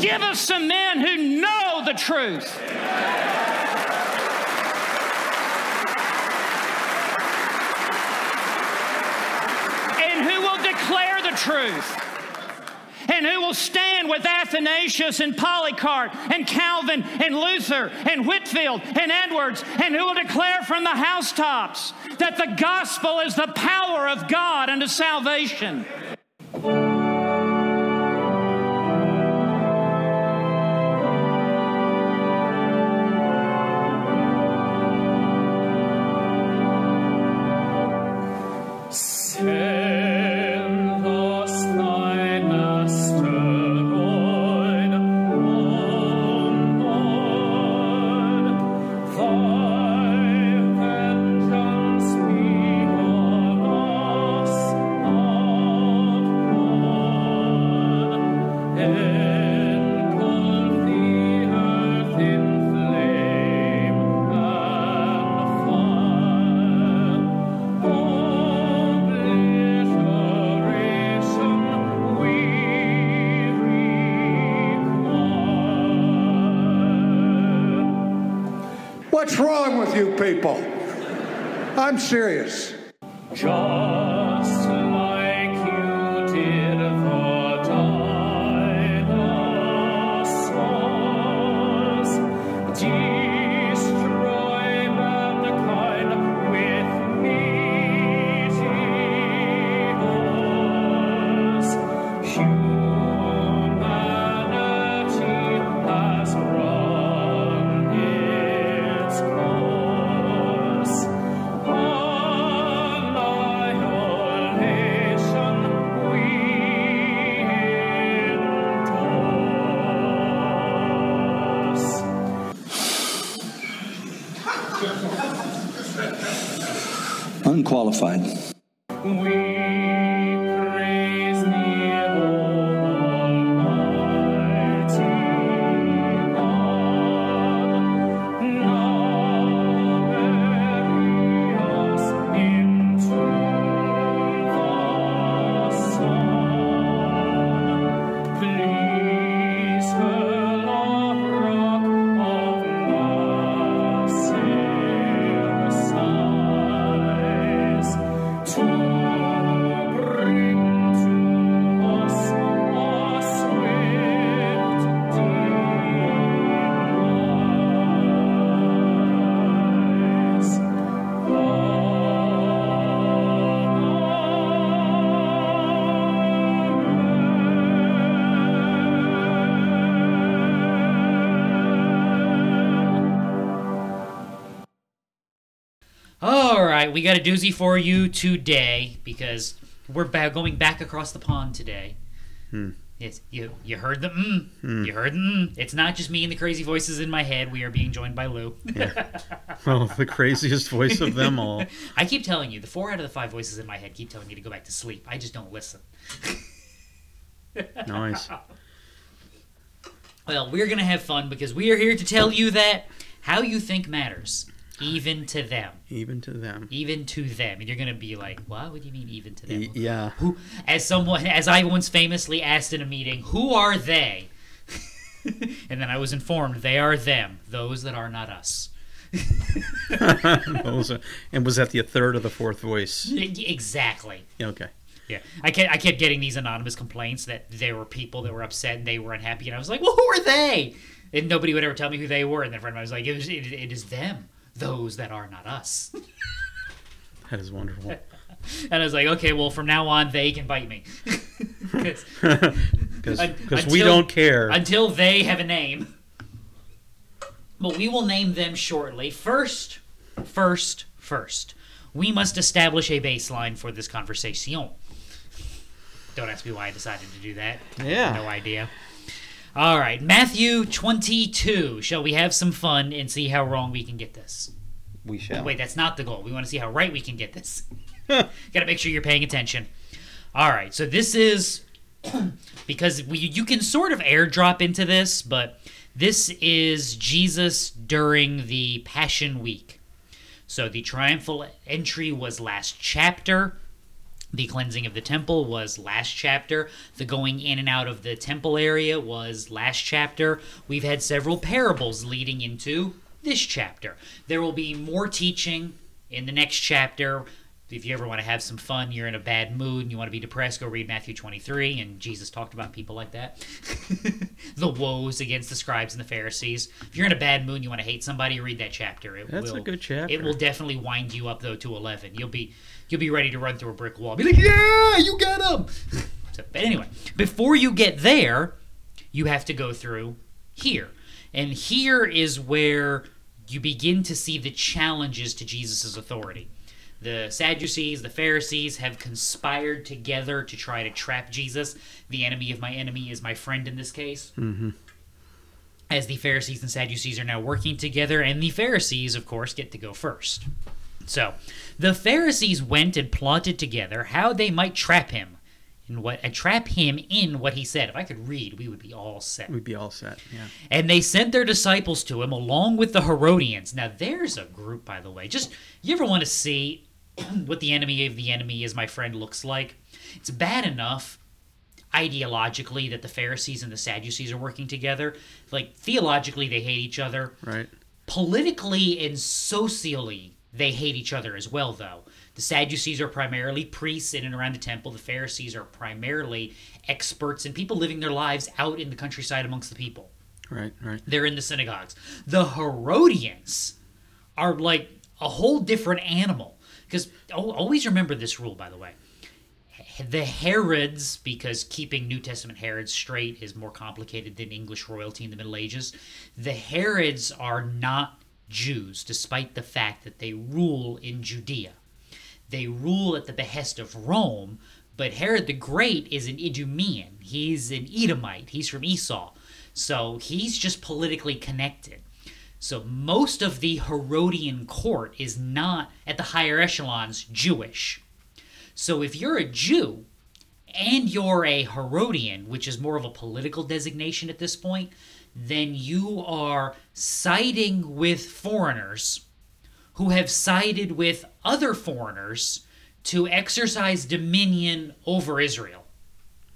Give us some men who know the truth. and who will declare the truth and who will stand with Athanasius and Polycarp and Calvin and Luther and Whitefield and Edwards and who will declare from the housetops that the gospel is the power of God unto salvation. Serious. Right, we got a doozy for you today because we're going back across the pond today. Yes, you you heard the mm. You heard the mm. It's not just me and the crazy voices in my head. We are being joined by Lou. Oh, the craziest voice of them all. I keep telling you, the four out of the five voices in my head keep telling me to go back to sleep. I just don't listen. Nice. Well, we're gonna have fun because we are here to tell you that how you think matters, even to them, Even to them. even to them. And you're gonna be like, "What? What do you mean, even to them?" Y- yeah. Who, as someone, as I once famously asked in a meeting, who are they? and then I was informed they are them, those that are not us. Are- and was that the third or the fourth voice? Exactly. Yeah, Okay. Yeah, I kept, I kept getting these anonymous complaints that there were people that were upset and they were unhappy, and I was like, "Well, who are they?" And nobody would ever tell me who they were. And then a friend of mine was like, "It, was, it, it is them, those that are not us." That is wonderful. and I was like, "Okay, well, from now on, they can bite me. Because we don't care. until they have a name. But we will name them shortly. First, first, first, we must establish a baseline for this conversation. Don't ask me why I decided to do that. Yeah. No idea. All right, Matthew 22. Shall we have some fun and see how wrong we can get this? we shall. Wait, that's not the goal. We want to see how right we can get this. Got to make sure you're paying attention. All right, so this is because we, you can sort of airdrop into this, but this is Jesus during the Passion Week. So the triumphal entry was last chapter. The cleansing of the temple was last chapter. The going in and out of the temple area was last chapter. We've had several parables leading into this chapter. There will be more teaching in the next chapter. If you ever want to have some fun, you're in a bad mood and you want to be depressed, go read Matthew 23. And Jesus talked about people like that. the woes against the scribes and the Pharisees. If you're in a bad mood and you want to hate somebody, read that chapter. It That's a will, good chapter. It will definitely wind you up though to 11. You'll be you'll be ready to run through a brick wall. Be like, yeah, you get him. so, but anyway, before you get there, you have to go through here, and here is where you begin to see the challenges to Jesus' authority. The Sadducees, the Pharisees have conspired together to try to trap Jesus. The enemy of my enemy is my friend in this case as the Pharisees and Sadducees are now working together, and the Pharisees, of course, get to go first. So, the Pharisees went and plotted together how they might trap him, and what uh, trap him in what he said. If I could read, we would be all set. We'd be all set. Yeah. And they sent their disciples to him along with the Herodians. Now, there's a group, by the way. Just you ever want to see what the enemy of the enemy is, my friend, looks like? It's bad enough ideologically that the Pharisees and the Sadducees are working together. Like theologically, they hate each other. Right. Politically and socially, they hate each other as well, though. The Sadducees are primarily priests in and around the temple. The Pharisees are primarily experts and people living their lives out in the countryside amongst the people. Right. Right. They're in the synagogues. The Herodians are like a whole different animal. Because always remember this rule, by the way. The Herods, because keeping New Testament Herods straight is more complicated than English royalty in the Middle Ages, the Herods are not Jews, despite the fact that they rule in Judea. They rule at the behest of Rome, but Herod the Great is an Idumean. He's an Edomite. He's from Esau. So he's just politically connected. So most of the Herodian court is not at the higher echelons Jewish. So if you're a Jew and you're a Herodian, which is more of a political designation at this point, then you are siding with foreigners who have sided with other foreigners to exercise dominion over Israel.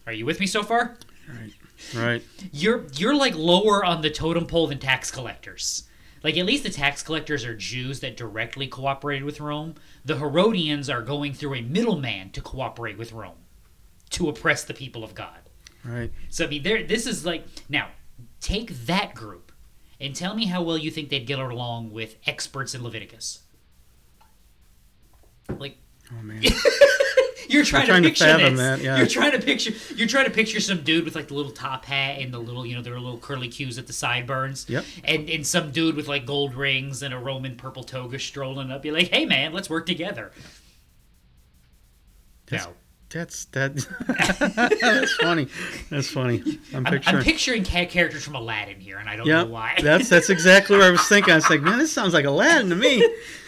Are you with me so far? Right. Right. You're you're like lower on the totem pole than tax collectors. Like at least the tax collectors are Jews that directly cooperated with Rome. The Herodians are going through a middleman to cooperate with Rome to oppress the people of God. Right. So I mean, there. This is like now take that group and tell me how well you think they'd get along with experts in Leviticus. Like Oh man. you're trying, trying to to picture fathom this. that, yeah. You're trying to picture. You're trying to picture some dude with like the little top hat and the little, you know, their little curly cues at the sideburns. Yep. And and some dude with like gold rings and a Roman purple toga strolling up. You're like, hey man, let's work together. That's- no. That's that. that's funny. That's funny. I'm picturing. I'm picturing characters from Aladdin here, and I don't yeah, know why. that's that's exactly what I was thinking. I was like, man, this sounds like Aladdin to me.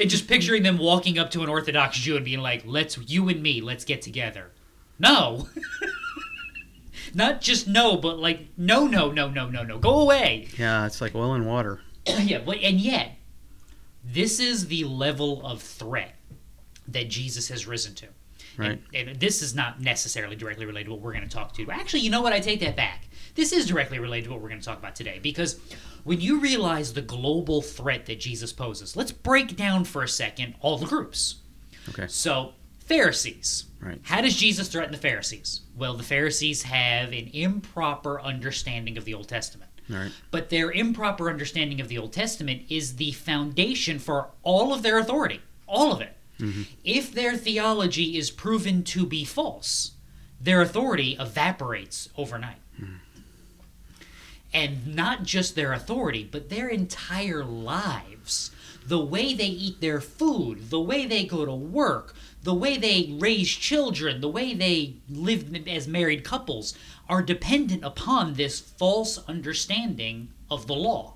and just picturing them walking up to an Orthodox Jew and being like, "Let's you and me, let's get together." No. Not just no, but like no, no, no, no, no, no. Go away. Yeah, it's like oil and water. yeah, but and yet, this is the level of threat that Jesus has risen to. Right. And, and this is not necessarily directly related to what we're going to talk to. Actually, you know what? I take that back. This is directly related to what we're going to talk about today because when you realize the global threat that Jesus poses, let's break down for a second all the groups. Okay. So, Pharisees. Right. How does Jesus threaten the Pharisees? Well, the Pharisees have an improper understanding of the Old Testament. Right. But their improper understanding of the Old Testament is the foundation for all of their authority. All of it. Mm-hmm. If their theology is proven to be false, their authority evaporates overnight. Hmm. And not just their authority, but their entire lives. The way they eat their food, the way they go to work, the way they raise children, the way they live as married couples are dependent upon this false understanding of the law.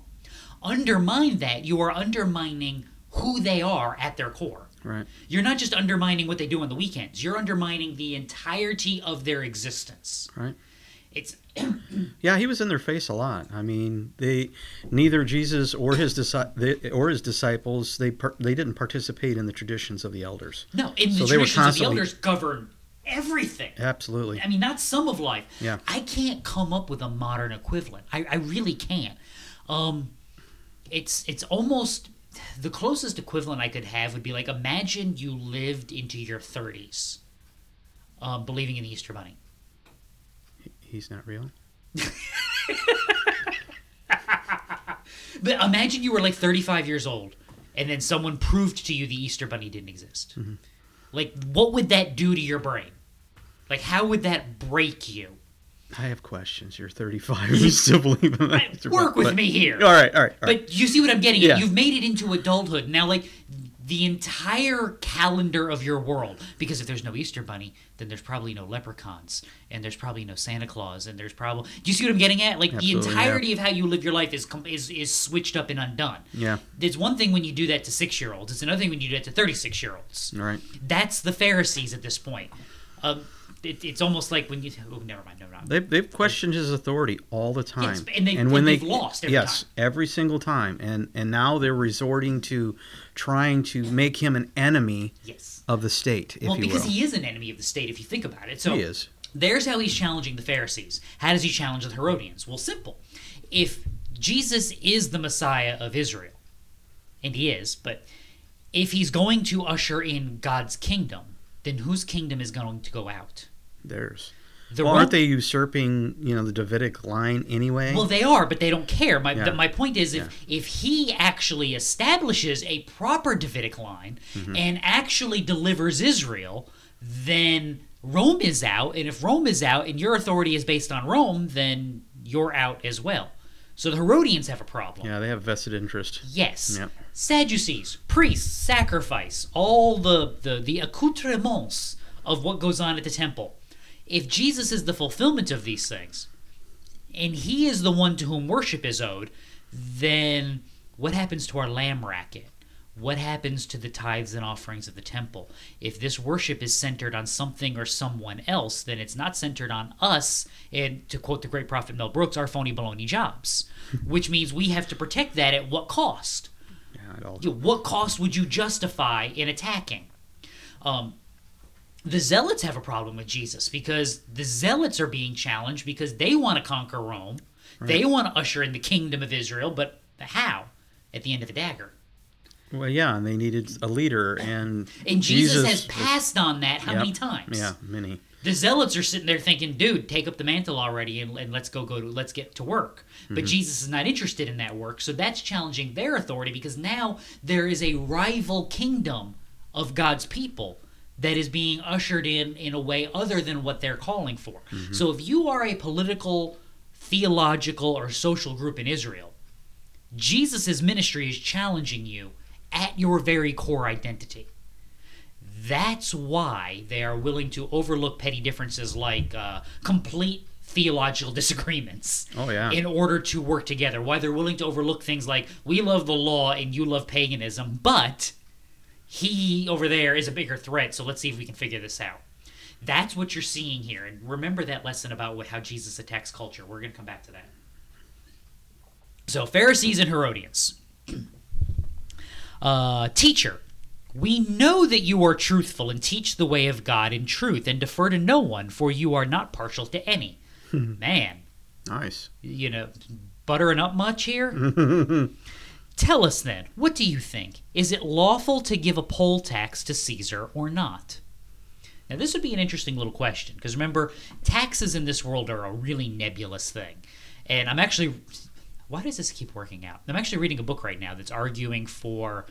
Undermine that, you are undermining who they are at their core. Right. You're not just undermining what they do on the weekends, you're undermining the entirety of their existence. Right. It's Yeah, he was in their face a lot. I mean, they neither Jesus or his disci- or his disciples they par- they didn't participate in the traditions of the elders. no, in the So were traditions of the elders govern everything. Absolutely. I mean, not some of life. Yeah. I can't come up with a modern equivalent. I, I really can't. Um, it's it's almost the closest equivalent I could have would be like imagine you lived into your 30s, um, believing in the Easter Bunny. He's not real. But imagine you were like 35 years old, and then someone proved to you the Easter Bunny didn't exist. Mm-hmm. Like, what would that do to your brain? Like, how would that break you? I have questions. You're 35 you still believe in that. Work with But- me here. All right, all right, all right. But you see what I'm getting Yeah. at? You've made it into adulthood. Now, like, the entire calendar of your world, because if there's no Easter Bunny, then there's probably no leprechauns, and there's probably no Santa Claus, and there's probably. Do you see what I'm getting at? Like, Absolutely, the yeah. entirety of how you live your life is, is, is switched up and undone. Yeah. It's one thing when you do that to six year olds, it's another thing when you do that to 36 year olds. right. That's the Pharisees at this point. Um, it, it's almost like when you. Oh, never mind. No, no. They've, they've questioned his authority all the time. Yes, and they- and they've lost every yes, time. every single time. And and now they're resorting to trying to make him an enemy Yes. of the state, if Well, because will. he is an enemy of the state, if you think about it. So He is. There's how he's challenging the Pharisees. How does he challenge the Herodians? Well, simple. If Jesus is the Messiah of Israel, and he is, but if he's going to usher in God's kingdom, then whose kingdom is going to go out? Theirs. The well, Ro- aren't they usurping, you know, the Davidic line anyway? Well, they are, but they don't care. My, Yeah. my point is, if if he actually establishes a proper Davidic line Mm-hmm. and actually delivers Israel, then Rome is out. And if Rome is out and your authority is based on Rome, then you're out as well. So the Herodians have a problem. yeah, they have vested interest. Yes. Yep. Sadducees, priests, sacrifice, all the, the, the accoutrements of what goes on at the temple. If Jesus is the fulfillment of these things, and he is the one to whom worship is owed, then what happens to our lamb racket? What happens to the tithes and offerings of the temple? If this worship is centered on something or someone else, then it's not centered on us, and to quote the great prophet Mel Brooks, our phony baloney jobs, which means we have to protect that at what cost? Yeah, it all, You know, what cost would you justify in attacking? Um, the zealots have a problem with Jesus because the zealots are being challenged because they want to conquer Rome. They want to usher in the kingdom of Israel, but how? At the end of the dagger. well, yeah, and they needed a leader, and And Jesus, has was- passed on that how Yep. many times? Yeah, many. The zealots are sitting there thinking, "Dude, take up the mantle already and, and let's go go to let's get to work." But mhm. Jesus is not interested in that work, so that's challenging their authority because now there is a rival kingdom of God's people that is being ushered in in a way other than what they're calling for. So if you are a political, theological, or social group in Israel, Jesus' ministry is challenging you at your very core identity. That's why they are willing to overlook petty differences like uh, complete theological disagreements Oh, yeah. in order to work together. Why they're willing to overlook things like we love the law and you love paganism, but he over there is a bigger threat, so let's see if we can figure this out. That's what you're seeing here. And remember that lesson about how Jesus attacks culture. We're going to come back to that. So, Pharisees and Herodians. Uh, teacher, we know that you are truthful and teach the way of God in truth and defer to no one, for you are not partial to any. Man, Nice. you know, buttering up much here? Tell us then, what do you think? Is it lawful to give a poll tax to Caesar or not? Now, this would be an interesting little question because remember, taxes in this world are a really nebulous thing. And I'm actually, why does this keep working out? I'm actually reading a book right now that's arguing for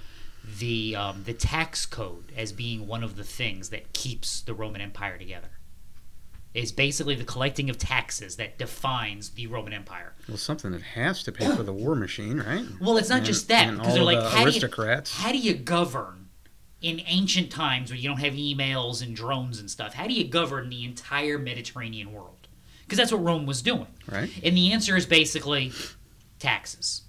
the um, the tax code as being one of the things that keeps the Roman Empire together. It's basically the collecting of taxes that defines the Roman Empire. Well, something that has to pay for the war machine, right? Well, it's not And- just that because they're like, the how aristocrats. do you how do you govern in ancient times where you don't have emails and drones and stuff? How do you govern the entire Mediterranean world? Because that's what Rome was doing. Right. And the answer is basically taxes.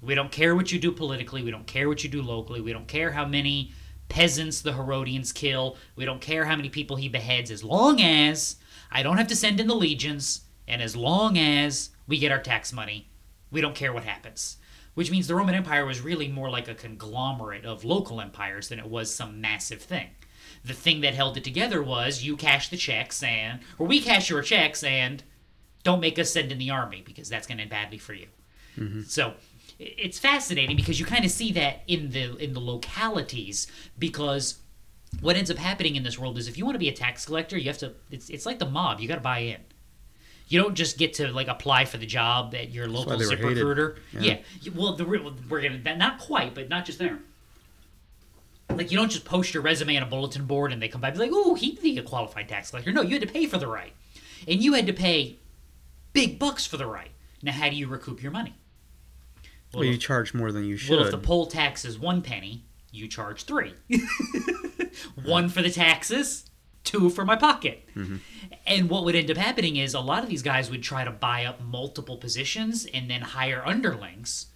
We don't care what you do politically. We don't care what you do locally. We don't care how many peasants the Herodians kill. We don't care how many people he beheads as long as I don't have to send in the legions And as long as we get our tax money, we don't care what happens. Which means the Roman Empire was really more like a conglomerate of local empires than it was some massive thing. The thing that held it together was you cash the checks and, or we cash your checks and don't make us send in the army because that's going to end badly for you. Mm-hmm. So it's fascinating because you kind of see that in the in the localities because what ends up happening in this world is if you want to be a tax collector, you have to. It's it's like the mob. You got to buy in. You don't just get to like apply for the job at your local zip recruiter. Yeah. Yeah. Well, the real we're gonna that, not quite, but not just there. Like you don't just post your resume on a bulletin board and they come by and be like, "Oh, he'd be a qualified tax collector." No, you had to pay for the right, and you had to pay big bucks for the right. Now, how do you recoup your money? Well, you if- charge more than you should. well, if the poll tax is one penny, you charge three. one for the taxes, two for my pocket. And what would end up happening is a lot of these guys would try to buy up multiple positions and then hire underlings,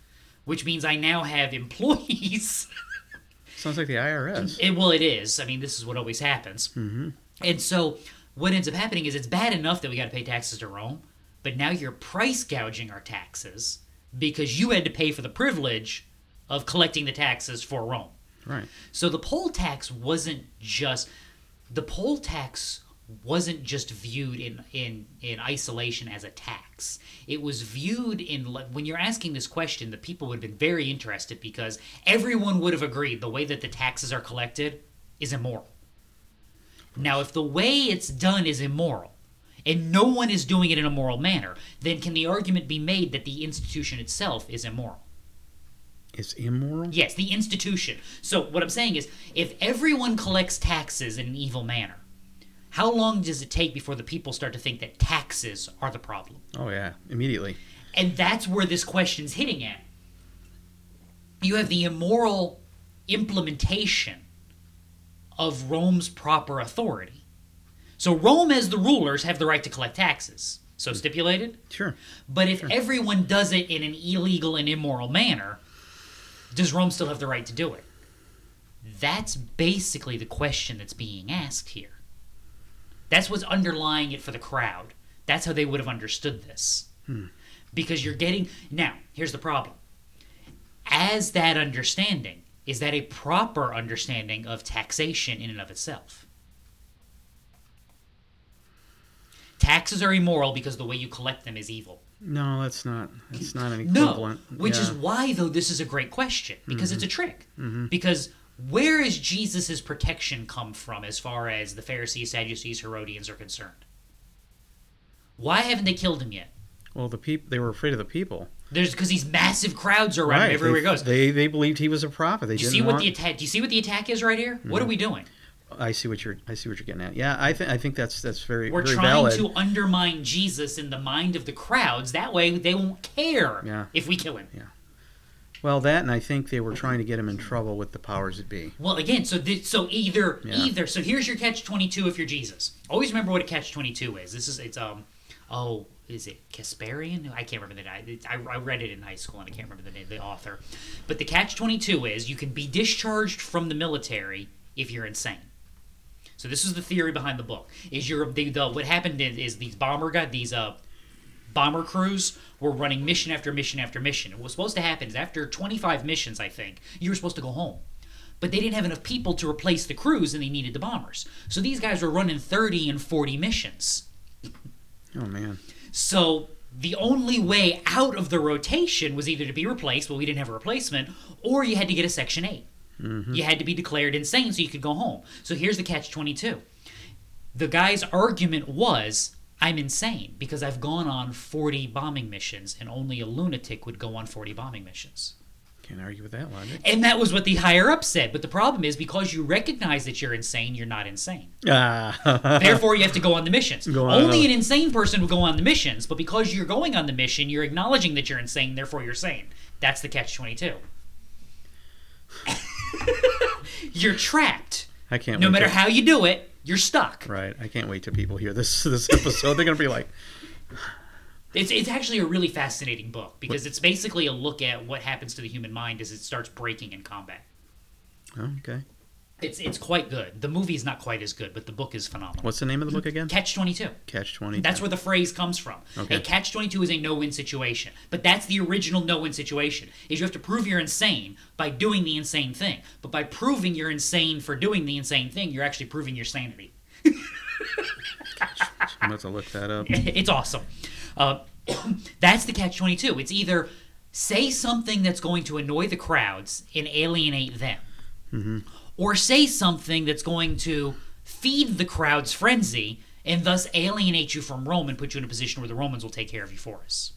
which means I now have employees. Sounds like the IRS. It, well, it is. I mean, this is what always happens. Mm-hmm. And so, what ends up happening is it's bad enough that we got to pay taxes to Rome, but now you're price gouging our taxes because you had to pay for the privilege of collecting the taxes for Rome. Right. So the poll tax wasn't just the poll tax wasn't just viewed in in in isolation as a tax. It was viewed in when you're asking this question, the people would have been very interested because everyone would have agreed the way that the taxes are collected is immoral. Now, if the way it's done is immoral, and no one is doing it in a moral manner, then can the argument be made that the institution itself is immoral? It's immoral. Yes, the institution. So what I'm saying is, if everyone collects taxes in an evil manner, how long does it take before the people start to think that taxes are the problem? Oh yeah, immediately. And that's where this question's hitting at. You have the immoral implementation of Rome's proper authority. So Rome, as the rulers, have the right to collect taxes. So mm. stipulated? Sure. But if everyone does it in an illegal and immoral manner, does Rome still have the right to do it? That's basically the question that's being asked here. That's what's underlying it for the crowd. That's how they would have understood this. Hmm. Because you're getting. Now, here's the problem. As that understanding, is that a proper understanding of taxation in and of itself? Taxes are immoral because the way you collect them is evil. No, that's not. That's not an equivalent. No, which is why though this is a great question because it's a Mm-hmm. trick. Because where is Jesus' protection come from as far as the Pharisees, Sadducees, Herodians are concerned? Why haven't they killed him yet? well, the people they were afraid of the people. There's because these massive crowds are around him everywhere they, he goes. They they believed he was a prophet. They do you see what want, the attack? Do you see what the attack is right here? What are we doing? I see what you're. I see what you're getting at. Yeah, I think. I think that's that's very We're very trying valid. to undermine Jesus in the mind of the crowds. That way, they won't care Yeah. if we kill him. Yeah. Well, that and I think they were trying to get him in trouble with the powers that be. Well, again, so th- so either Yeah. either so here's your catch twenty two if you're Jesus. Always remember what a catch twenty two is. This is it's um oh is it Kasparian? I can't remember the. It's- I, I read it in high school and I can't remember the name the author. But the catch twenty two is you can be discharged from the military if you're insane. So this is the theory behind the book. Is your the, the what happened is, is these bomber guy these uh bomber crews were running mission after mission after mission. And what was supposed to happen is after 25 missions, I think, you were supposed to go home. But they didn't have enough people to replace the crews and they needed the bombers. So these guys were running 30 and 40 missions. Oh man. So the only way out of the rotation was either to be replaced, well, we didn't have a replacement, or you had to get a Section 8. You had to be declared insane so you could go home. So here's the catch 22. The guy's argument was, I'm insane because I've gone on 40 bombing missions and only a lunatic would go on 40 bombing missions. Can't argue with that logic. And that was what the higher up said. But the problem is because you recognize that you're insane, you're not insane. Ah. Therefore, you have to go on the missions. On Only another- an insane person would go on the missions, but because you're going on the mission, you're acknowledging that you're insane, therefore you're sane. That's the catch 22. you're trapped. I can't. No matter till- how you do it, you're stuck. Right. I can't wait till people hear this this episode. They're gonna be like, It's, it's actually a really fascinating book because it's basically a look at what happens to the human mind as it starts breaking in combat. oh, okay. It's it's quite good. The movie is not quite as good, but the book is phenomenal. What's the name of the book again? Catch twenty two? Catch twenty. That's where the phrase comes from. Okay. A catch 22 is a no-win situation. But that's the original no-win situation. Is you have to prove you're insane by doing the insane thing. But by proving you're insane for doing the insane thing, you're actually proving your sanity. I'm about to look that up. it's awesome. Uh, that's the catch 22. It's either say something that's going to annoy the crowds and alienate them, or say something that's going to feed the crowd's frenzy and thus alienate you from Rome and put you in a position where the Romans will take care of you for us.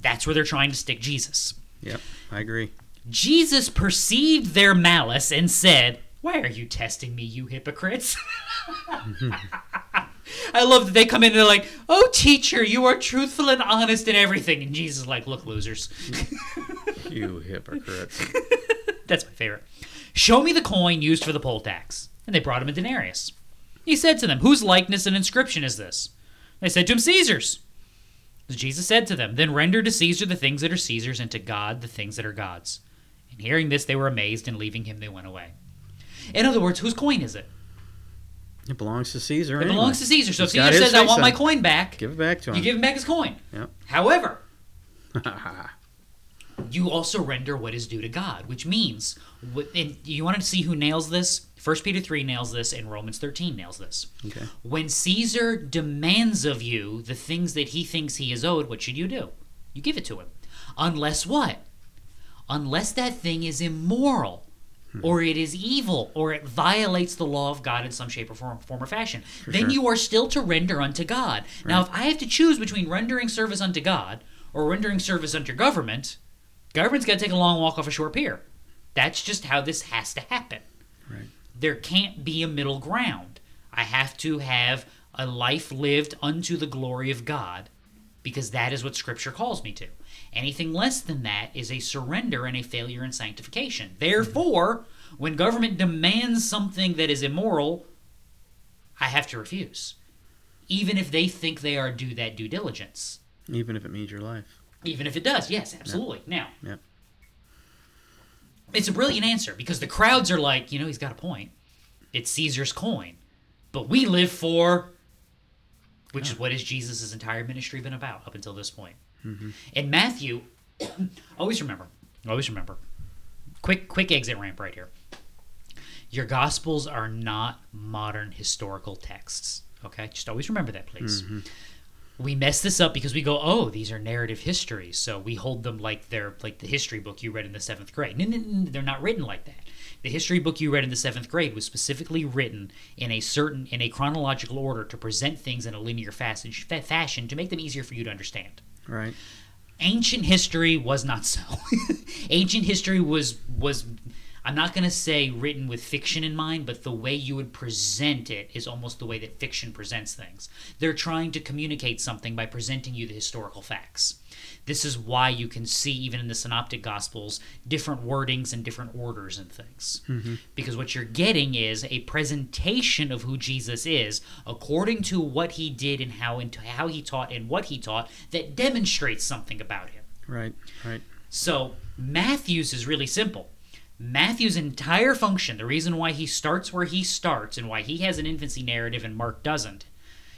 That's where they're trying to stick Jesus. Yep, I agree. Jesus perceived their malice and said, Why are you testing me, you hypocrites? I love that they come in and they're like, Oh, teacher, you are truthful and honest in everything. And Jesus is like, Look, losers. You hypocrites. That's my favorite. Show me the coin used for the poll tax. And they brought him a denarius. He said to them, Whose likeness and inscription is this? They said to him, Caesar's. Jesus said to them, Then render to Caesar the things that are Caesar's, and to God the things that are God's. And hearing this, they were amazed, and leaving him, they went away. In other words, whose coin is it? It belongs to Caesar. It anyway. belongs to Caesar. So if Caesar says, I want my coin back, Give it back to him. you give him back his coin. Yep. However, you also render what is due to God, which means, and you want to see who nails this? 1 Peter 3 nails this, and Romans 13 nails this. Okay. When Caesar demands of you the things that he thinks he is owed, what should you do? You give it to him. Unless what? Unless that thing is immoral, hmm. or it is evil, or it violates the law of God in some shape or form, form or fashion. then sure. you are still to render unto God. Now, if I have to choose between rendering service unto God or rendering service unto government, government's got to take a long walk off a short pier. That's just how this has to happen Right. there can't be a middle ground. I have to have a life lived unto the glory of God because that is what Scripture calls me to. Anything less than that is a surrender and a failure in sanctification. Mm-hmm. Therefore, when government demands something that is immoral, I have to refuse, even if they think they are due that due diligence. Even if it means your life. Even if it does, yes, absolutely. Now, Yep. it's a brilliant answer because the crowds are like, you know, he's got a point. It's Caesar's coin. But we live for, which is oh. what has Jesus' entire ministry been about up until this point. Mm-hmm. And Matthew, always remember, always remember, quick, quick exit ramp right here. Your gospels are not modern historical texts. Okay, just always remember that, please. Mm-hmm. We mess this up because we go, oh, these are narrative histories, so we hold them like they're like the history book you read in the seventh grade. No, no, no, they're not written like that. The history book you read in the seventh grade was specifically written in a certain, in a chronological order to present things in a linear fashion, fashion to make them easier for you to understand Right. ancient history was not so. ancient history was was I'm not going to say written with fiction in mind, but the way you would present it is almost the way that fiction presents things. They're trying to communicate something by presenting you the historical facts. This is why you can see, even in the Synoptic Gospels, different wordings and different orders and things. Mm-hmm. Because what you're getting is a presentation of who Jesus is according to what he did and how, and how he taught and what he taught that demonstrates something about him. Right. Right. So Matthew's is really simple. Matthew's entire function, the reason why he starts where he starts and why he has an infancy narrative and Mark doesn't,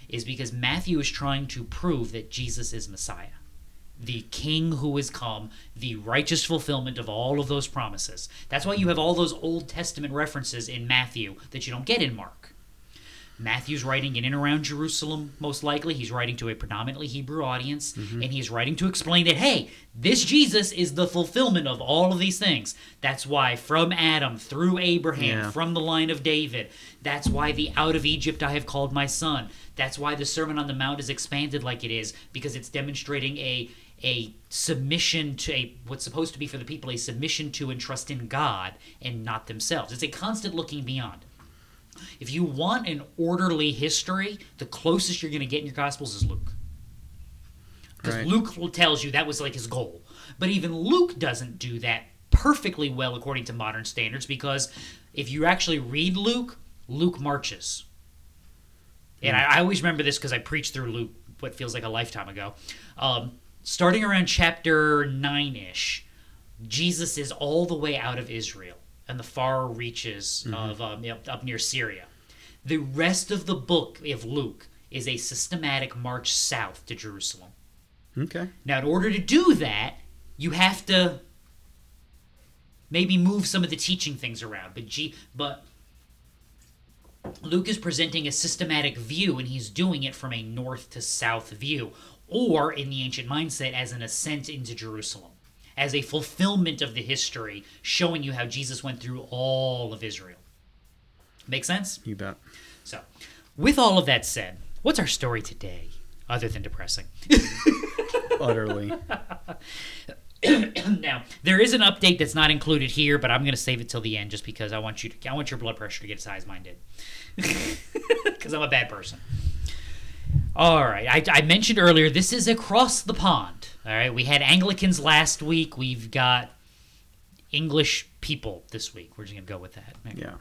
is because Matthew is trying to prove that Jesus is Messiah, the King who has come, the righteous fulfillment of all of those promises. That's why you have all those Old Testament references in Matthew that you don't get in Mark. Matthew's writing in and around Jerusalem, most likely. He's writing to a predominantly Hebrew audience, mm-hmm. and he's writing to explain that, hey, this Jesus is the fulfillment of all of these things. That's why from Adam through Abraham, Yeah. from the line of David, that's why the out of Egypt I have called my son. That's why the Sermon on the Mount is expanded like it is, because it's demonstrating a a submission to a what's supposed to be for the people a submission to and trust in God and not themselves. It's a constant looking beyond. If you want an orderly history, the closest you're going to get in your Gospels is Luke. Because Right. Luke tells you that was like his goal. But even Luke doesn't do that perfectly well according to modern standards because if you actually read Luke, Luke marches. And I, I always remember this because I preached through Luke what feels like a lifetime ago. Um, starting around chapter 9 ish, Jesus is all the way out of Israel. And the far reaches of um, up, up near Syria. The rest of the book of Luke is a systematic march south to Jerusalem. Okay. Now, in order to do that, you have to maybe move some of the teaching things around. But G, but Luke is presenting a systematic view, and he's doing it from a north to south view, or in the ancient mindset, as an ascent into Jerusalem, as a fulfillment of the history, showing you how Jesus went through all of Israel. Make sense? You bet. So, with all of that said, what's our story today, other than depressing? Utterly. now there is an update that's not included here, but I'm going to save it till the end just because I want you to I want your blood pressure to get as high as mine did, because I'm a bad person. All right, I, I mentioned earlier this is across the pond. All right, we had Anglicans last week. We've got English people this week. We're just going to go with that. Yeah.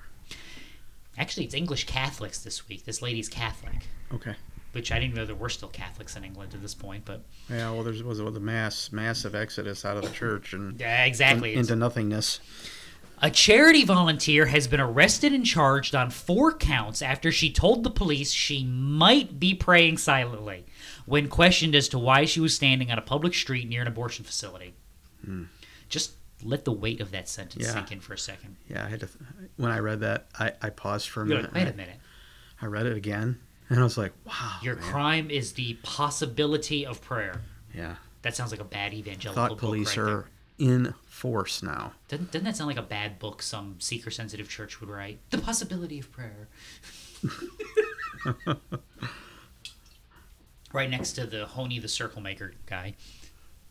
Actually, it's English Catholics this week. This lady's Catholic, Okay. which I didn't know there were still Catholics in England at this point, but Yeah. Well, there was a mass, massive exodus out of the church and yeah, exactly. Into nothingness. A charity volunteer has been arrested and charged on four counts after she told the police she might be praying silently when questioned as to why she was standing on a public street near an abortion facility. Hmm. Just let the weight of that sentence Yeah. sink in for a second. Yeah. I had to. When I read that, I, I paused for a You're minute. like, wait a minute. I read it again, and I was like, wow. Your man. crime is the possibility of prayer. Yeah. That sounds like a bad evangelical Thought book police right are. In force now. Doesn't, doesn't that sound like a bad book some seeker sensitive church would write? The possibility of prayer. right next to the Honi the Circle Maker guy.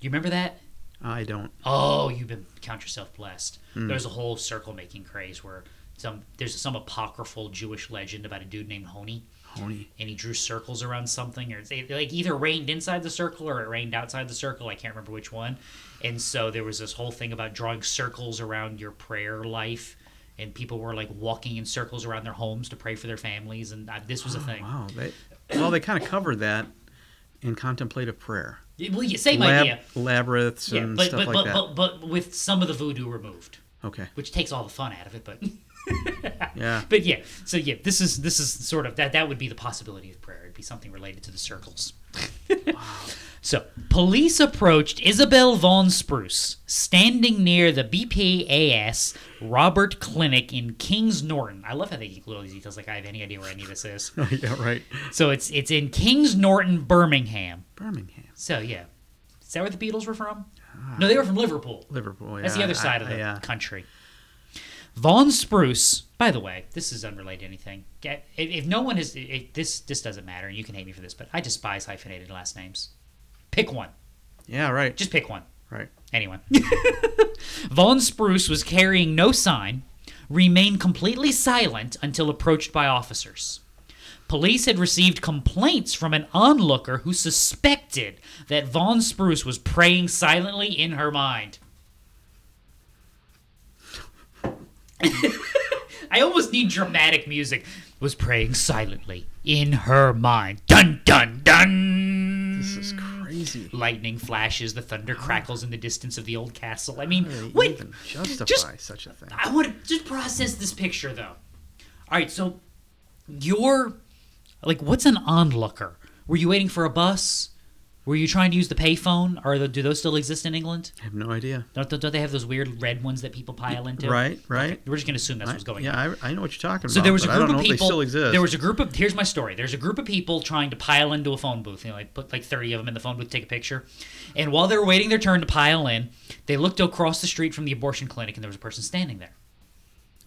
You remember that? I don't. Oh, you've been count yourself blessed. Hmm. There's a whole circle making craze where some there's some apocryphal Jewish legend about a dude named Honi, Honey. and he drew circles around something, or it's like either rained inside the circle or it rained outside the circle. I can't remember which one. And so there was this whole thing about drawing circles around your prayer life, and people were like walking in circles around their homes to pray for their families, and uh, this was a thing. Wow. They, well, they kind of covered that in contemplative prayer. Well, yeah, same Lab- idea. Labyrinths Yeah, and but stuff but like but, that. but but with some of the voodoo removed, okay. which takes all the fun out of it. But Yeah. but yeah, so yeah, this is this is sort of that that would be the possibility of prayer. It'd be something related to the circles. So, police approached Isabel Vaughan-Spruce, standing near the BPAS Robert Clinic in Kings Norton. I love how they include all these details. Like I have any idea where any of this is. Oh, yeah. Right. So it's it's in Kings Norton, Birmingham. Birmingham. So yeah, is that where the Beatles were from? Ah. No, they were from Liverpool. Liverpool. That's the yeah, other I- side of I- the yeah. country. Vaughan-Spruce, by the way, this is unrelated to anything. Get- If, if no one is, if this this doesn't matter, and you can hate me for this, but I despise hyphenated last names. Pick one. Yeah. Right. Just pick one. right. Anyway, Vaughan-Spruce was carrying no sign, remained completely silent until approached by officers. Police had received complaints from an onlooker who suspected that Vaughan-Spruce was praying silently in her mind. I almost need dramatic music. Was praying silently in her mind. Dun dun dun. This is crazy. Lightning flashes, the thunder crackles in the distance of the old castle. I mean, How do they wait, even justify just- such a thing? I want to just process this picture though. All right, so you're like, what's an onlooker? Were you waiting for a bus? Were you trying to use the payphone? Or the, do those still exist in England? I have no idea. Don't, don't, they have those weird red ones that people pile into? Right. Right. We're just gonna assume that's I- what's going yeah, on. I, I know what you're talking So about. So there was a group don't of know if people. they still exist. There was a group of. Here's my story. There's a group of people trying to pile into a phone booth. You know, like put like 30 of them in the phone booth, take a picture. And while they were waiting their turn to pile in, they looked across the street from the abortion clinic, and there was a person standing there.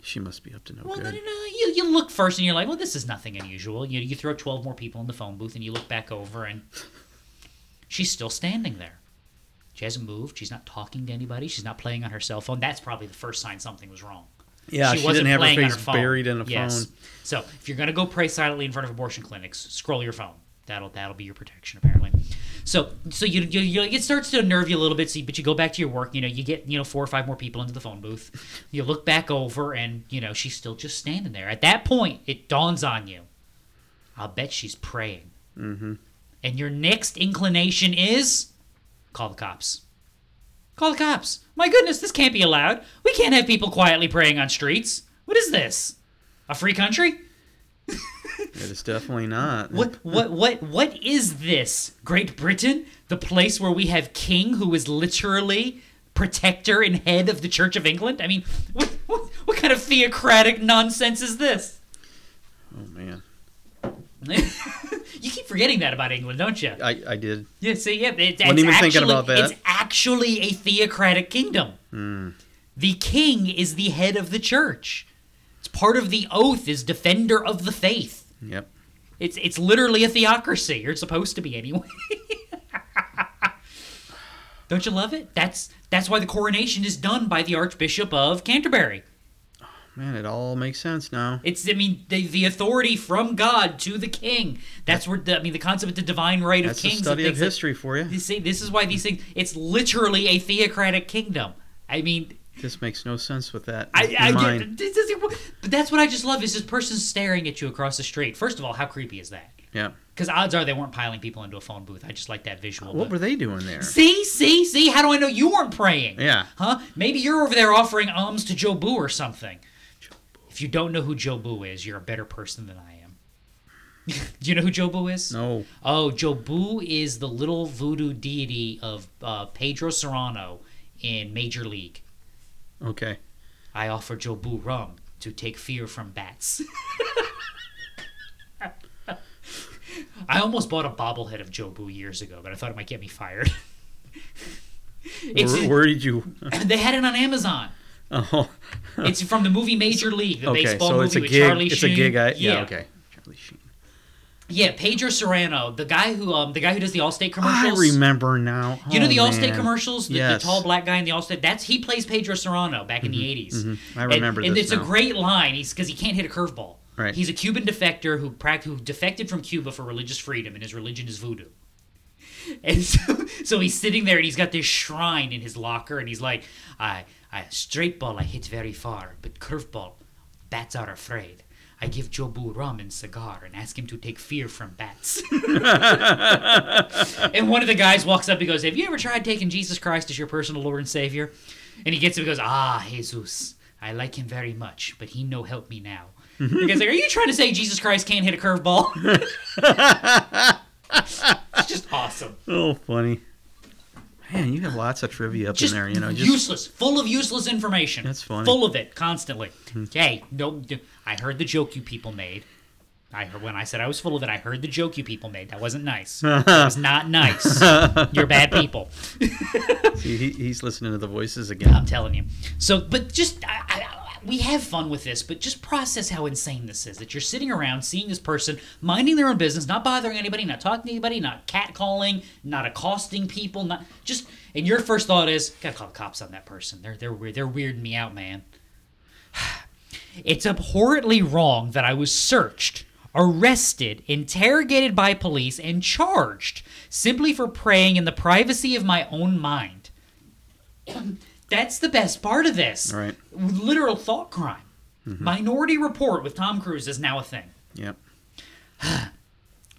She must be up to no Well, no, good. no, no. You, you look first, and you're like, well, this is nothing unusual. You you throw 12 more people in the phone booth, and you look back over, and she's still standing there. She hasn't moved. She's not talking to anybody. She's not playing on her cell phone. That's probably the first sign something was wrong. Yeah, she, didn't have her face phone. buried in a Yes. phone. So if you're gonna go pray silently in front of abortion clinics, scroll your phone. That'll that'll be your protection apparently. So so you, you, you it starts to unnerve you a little bit. So but you go back to your work. You know you get you know four or five more people into the phone booth. You look back over and you know she's still just standing there. At that point, it dawns on you. I'll bet she's praying. Mm-hmm. And your next inclination is call the cops. Call the cops. My goodness, this can't be allowed. We can't have people quietly praying on streets. What is this? A free country? It is definitely not. What what what what is this? Great Britain, the place where we have king who is literally protector and head of the Church of England? I mean, what what, what kind of theocratic nonsense is this? Oh man, you keep forgetting that about England, don't you? I, I did. Yeah, see, yeah, it, it's even actually, thinking about that. It's actually a theocratic kingdom. Hmm. The king is the head of the church. It's part of the oath is defender of the faith. Yep. It's it's literally a theocracy. You're supposed to be anyway. Don't you love it? That's that's why the coronation is done by the Archbishop of Canterbury. Man, it all makes sense now. It's I mean the, the authority from God to the king. That's where the, I mean the concept of the divine right That's of kings. study and of like- history for you. You see, this is why these things. It's literally a theocratic kingdom. I mean, This makes no sense with that. I, I get, this is- but that's what I just love is this person staring at you across the street. First of all, how creepy is that? Yeah. Because odds are they weren't piling people into a phone booth. I just like that visual. What but- were they doing there? See, see, see. How do I know you weren't praying? Yeah. Huh? Maybe you're over there offering alms to Jobu or something. If you don't know who Jobu is, you're a better person than I am. Do you know who Jobu is? No. Oh, Jobu is the little voodoo deity of uh, Pedro Cerrano in Major League. Okay. I offer Jobu rum to take fear from bats. I almost bought a bobblehead of Jobu years ago, but I thought it might get me fired. Where, where did you? they had it on Amazon. Oh. It's from the movie Major League, the okay. baseball So movie it's a with gig. Charlie it's Sheen. a gig. I, yeah. yeah. Okay. Charlie Sheen. Yeah, Pedro Cerrano, the guy who um the guy who does the Allstate commercials. I remember now. You know Oh, the Allstate man. commercials, the, Yes. the tall black guy in the Allstate. That's he plays Pedro Cerrano back in the 80s I remember and, and it's a great line. He's because he can't hit a curveball. Right. He's a Cuban defector who prac- who defected from Cuba for religious freedom, and his religion is voodoo. And so, so he's sitting there, and he's got this shrine in his locker, and he's like, "I, I straight ball I hit very far, but curveball, bats are afraid." I give Jobu rum and cigar and ask him to take fear from bats. and one of the guys walks up and goes, Have you ever tried taking Jesus Christ as your personal Lord and Savior? And he gets him and goes, Ah, Jesus, I like him very much, but he no help me now. The guy's like, Are you trying to say Jesus Christ can't hit a curveball? it's just awesome. Oh, funny. Man, you have lots of trivia up Just, in there. You know, just useless, full of useless information. That's funny. Full of it, constantly. Hmm. Hey, no, I heard the joke you people made. I heard when I said I was full of it. I heard the joke you people made. That wasn't nice. That was not nice. You're bad people. see, he, he's listening to the voices again. I'm telling you. So, but just I, we have fun with this, but just process how insane this is. That you're sitting around seeing this person minding their own business, not bothering anybody, not talking to anybody, not catcalling, not accosting people, not just. And your first thought is, gotta call the cops on that person. They're they're weird. They're weirding me out, man. It's abhorrently wrong that I was searched, arrested, interrogated by police, and charged simply for praying in the privacy of my own mind. That's the best part of this. Right. Literal thought crime. Mm-hmm. Minority Report with Tom Cruise is now a thing. Yep.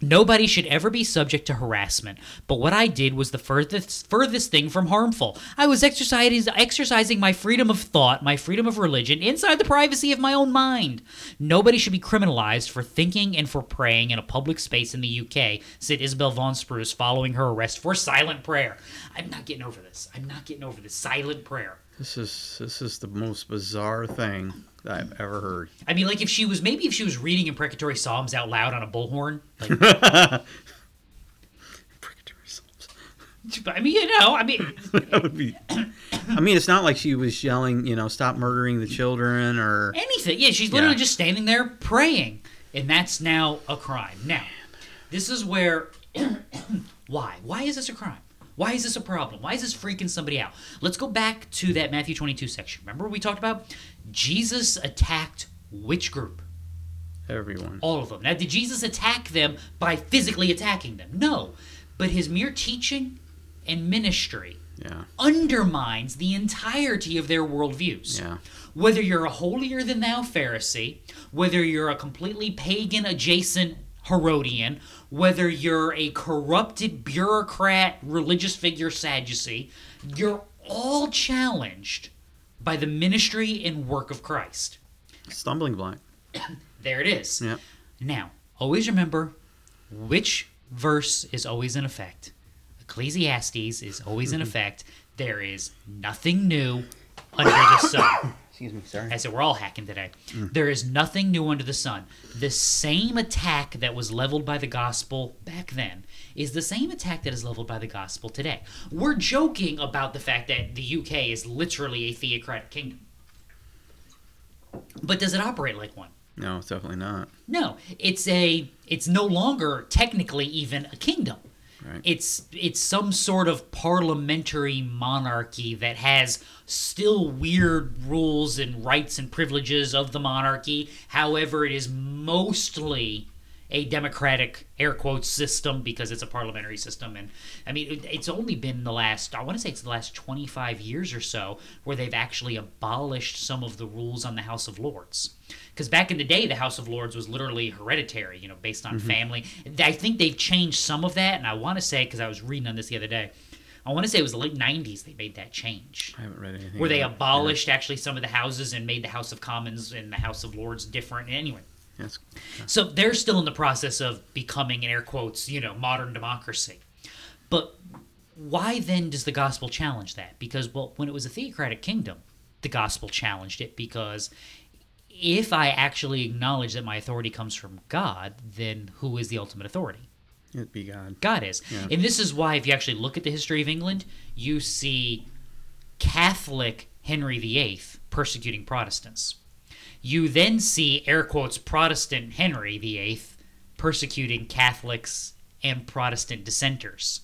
Nobody should ever be subject to harassment, but what I did was the furthest furthest thing from harmful. I was exercising exercising my freedom of thought, my freedom of religion inside the privacy of my own mind. Nobody should be criminalized for thinking and for praying in a public space in the UK, said Isabel Vaughan-Spruce following her arrest for silent prayer. I'm not getting over this. I'm not getting over this silent prayer. This is this is the most bizarre thing I've ever heard. I mean, like if she was maybe if she was reading imprecatory psalms out loud on a bullhorn, like I mean, you know, I mean, that would be. I mean, it's not like she was yelling, you know, stop murdering the children or. anything. Yeah, she's literally Yeah. just standing there praying, and that's now a crime. Now, this is where why? Why is this a crime? Why is this a problem? Why is this freaking somebody out? Let's go back to that Matthew 22 section. Remember we talked about Jesus attacked which group? Everyone. All of them. Now, did Jesus attack them by physically attacking them? No. But his mere teaching and ministry Yeah. undermines the entirety of their worldviews. Yeah. Whether you're a holier than thou Pharisee, whether you're a completely pagan adjacent Herodian, whether you're a corrupted bureaucrat, religious figure Sadducee, you're all challenged by the ministry and work of Christ. Stumbling block. There it is. Yeah. Now, always remember which verse is always in effect. Ecclesiastes is always in mm-hmm. effect. There is nothing new under the sun. Excuse me. Sorry. I said we're all hacking today. Mm. There is nothing new under the sun. The same attack that was leveled by the gospel back then is the same attack that is leveled by the gospel today. We're joking about the fact that the UK is literally a theocratic kingdom. But does it operate like one? No, it's definitely not. No, it's a it's no longer technically even a kingdom. Right. It's it's some sort of parliamentary monarchy that has still weird rules and rights and privileges of the monarchy. However, it is mostly a democratic air quotes system because it's a parliamentary system. And i mean it- it's only been the last i want to say it's the last 25 years or so where they've actually abolished some of the rules on the house of lords. Because back in the day the house of lords was literally hereditary you know based on mm-hmm. family. I think they've changed some of that and i want to say because i was reading on this the other day i want to say it was the late 90s they made that change. I haven't read anything. where they abolished actually some of the houses and made the house of commons and the house of lords different. Anyway Yeah, so they're still in the process of becoming, in air quotes, you know, modern democracy. But why then does the gospel challenge that? Because, well, when it was a theocratic kingdom, the gospel challenged it because if I actually acknowledge that my authority comes from God, then who is the ultimate authority? it'd be God. God is. And this is why, if you actually look at the history of England, you see Catholic Henry VIII persecuting Protestants. You then see, air quotes, Protestant Henry VIII persecuting Catholics and Protestant dissenters.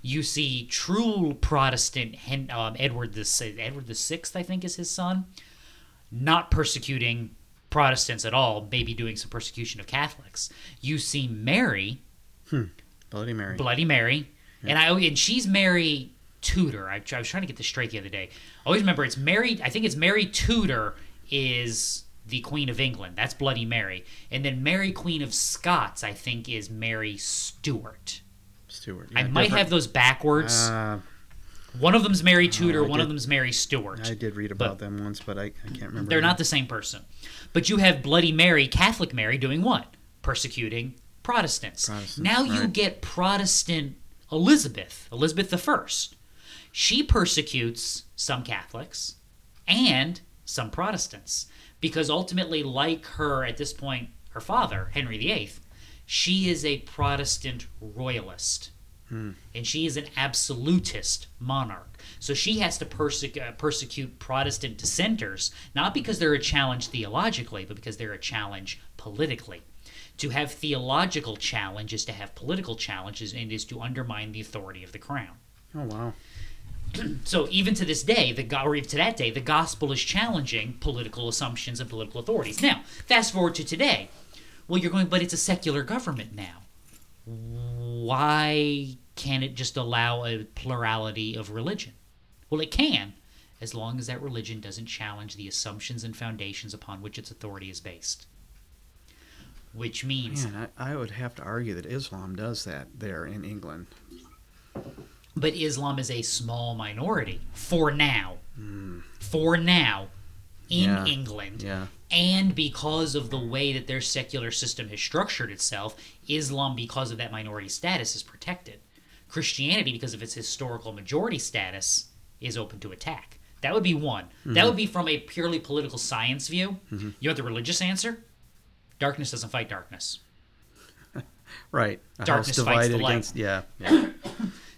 You see true Protestant Hen, um, Edward the Edward the Sixth, I think, is his son, not persecuting Protestants at all, maybe doing some persecution of Catholics. You see Mary, Bloody Mary. Bloody Mary, and I and she's Mary Tudor. I, I was trying to get this straight the other day. I always remember it's Mary. I think it's Mary Tudor is the Queen of England. That's Bloody Mary, and then Mary Queen of Scots. I think is Mary Stuart. Stewart. I might different- have those backwards. Uh, one of them's Mary Tudor. I one of them's Mary Stuart. I did read about them once, but I, I can't remember. They're not the same person. But you have Bloody Mary, Catholic Mary, doing what? Persecuting Protestants. Protestants, now you get Protestant Elizabeth, Elizabeth I. She persecutes some Catholics and some Protestants because ultimately, like her at this point, her father, Henry VIII, she is a Protestant royalist and she is an absolutist monarch. So she has to persec- uh, persecute Protestant dissenters, not because they're a challenge theologically, but because they're a challenge politically. To have theological challenge is to have political challenges and is to undermine the authority of the crown. Oh wow. So even to this day, the or even to that day, the gospel is challenging political assumptions and political authorities. Now, fast forward to today. Well, you're going, but it's a secular government now. Why can't it just allow a plurality of religion? Well, it can, as long as that religion doesn't challenge the assumptions and foundations upon which its authority is based. Which means Man, I, I would have to argue that Islam does that there in England. But Islam is a small minority for now. For now, in Yeah. England. Yeah. And because of the way that their secular system has structured itself, Islam, because of that minority status, is protected. Christianity, because of its historical majority status, is open to attack. That would be one. That would be from a purely political science view. Mm-hmm. You want the religious answer? Darkness doesn't fight darkness. Right. A Darkness fights the light. against yeah. yeah.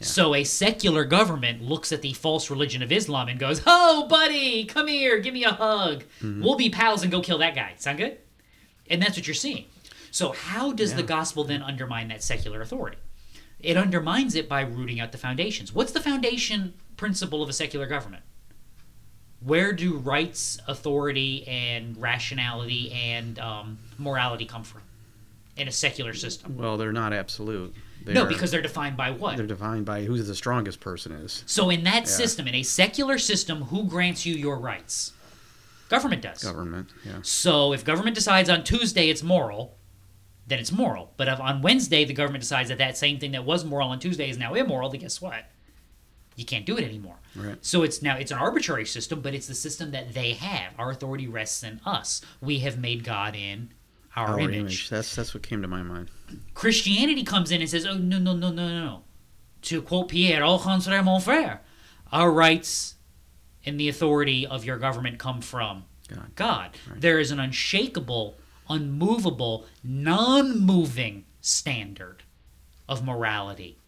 So a secular government looks at the false religion of Islam and goes, "Oh, buddy, come here, give me a hug. We'll be pals and go kill that guy." Sound good? And that's what you're seeing. So how does the gospel then undermine that secular authority? It undermines it by rooting out the foundations. What's the foundation principle of a secular government? Where do rights, authority, and rationality and um, morality come from in a secular system? Well, they're not absolute. They're, No, because they're defined by what? they're defined by who the strongest person is. So in that system, in a secular system, who grants you your rights? Government does. Government. Yeah. So if government decides on Tuesday it's moral, then it's moral. But if on Wednesday the government decides that that same thing that was moral on Tuesday is now immoral, then guess what? You can't do it anymore. Right. So it's now it's an arbitrary system, but it's the system that they have. Our authority rests in us. We have made God in our, Our image. image. That's that's what came to my mind. Christianity comes in and says, "Oh no, no, no, no, no, no." To quote Pierre, "Au contraire, mon frère, our rights and the authority of your government come from God. God. There is an unshakable, unmovable, non-moving standard of morality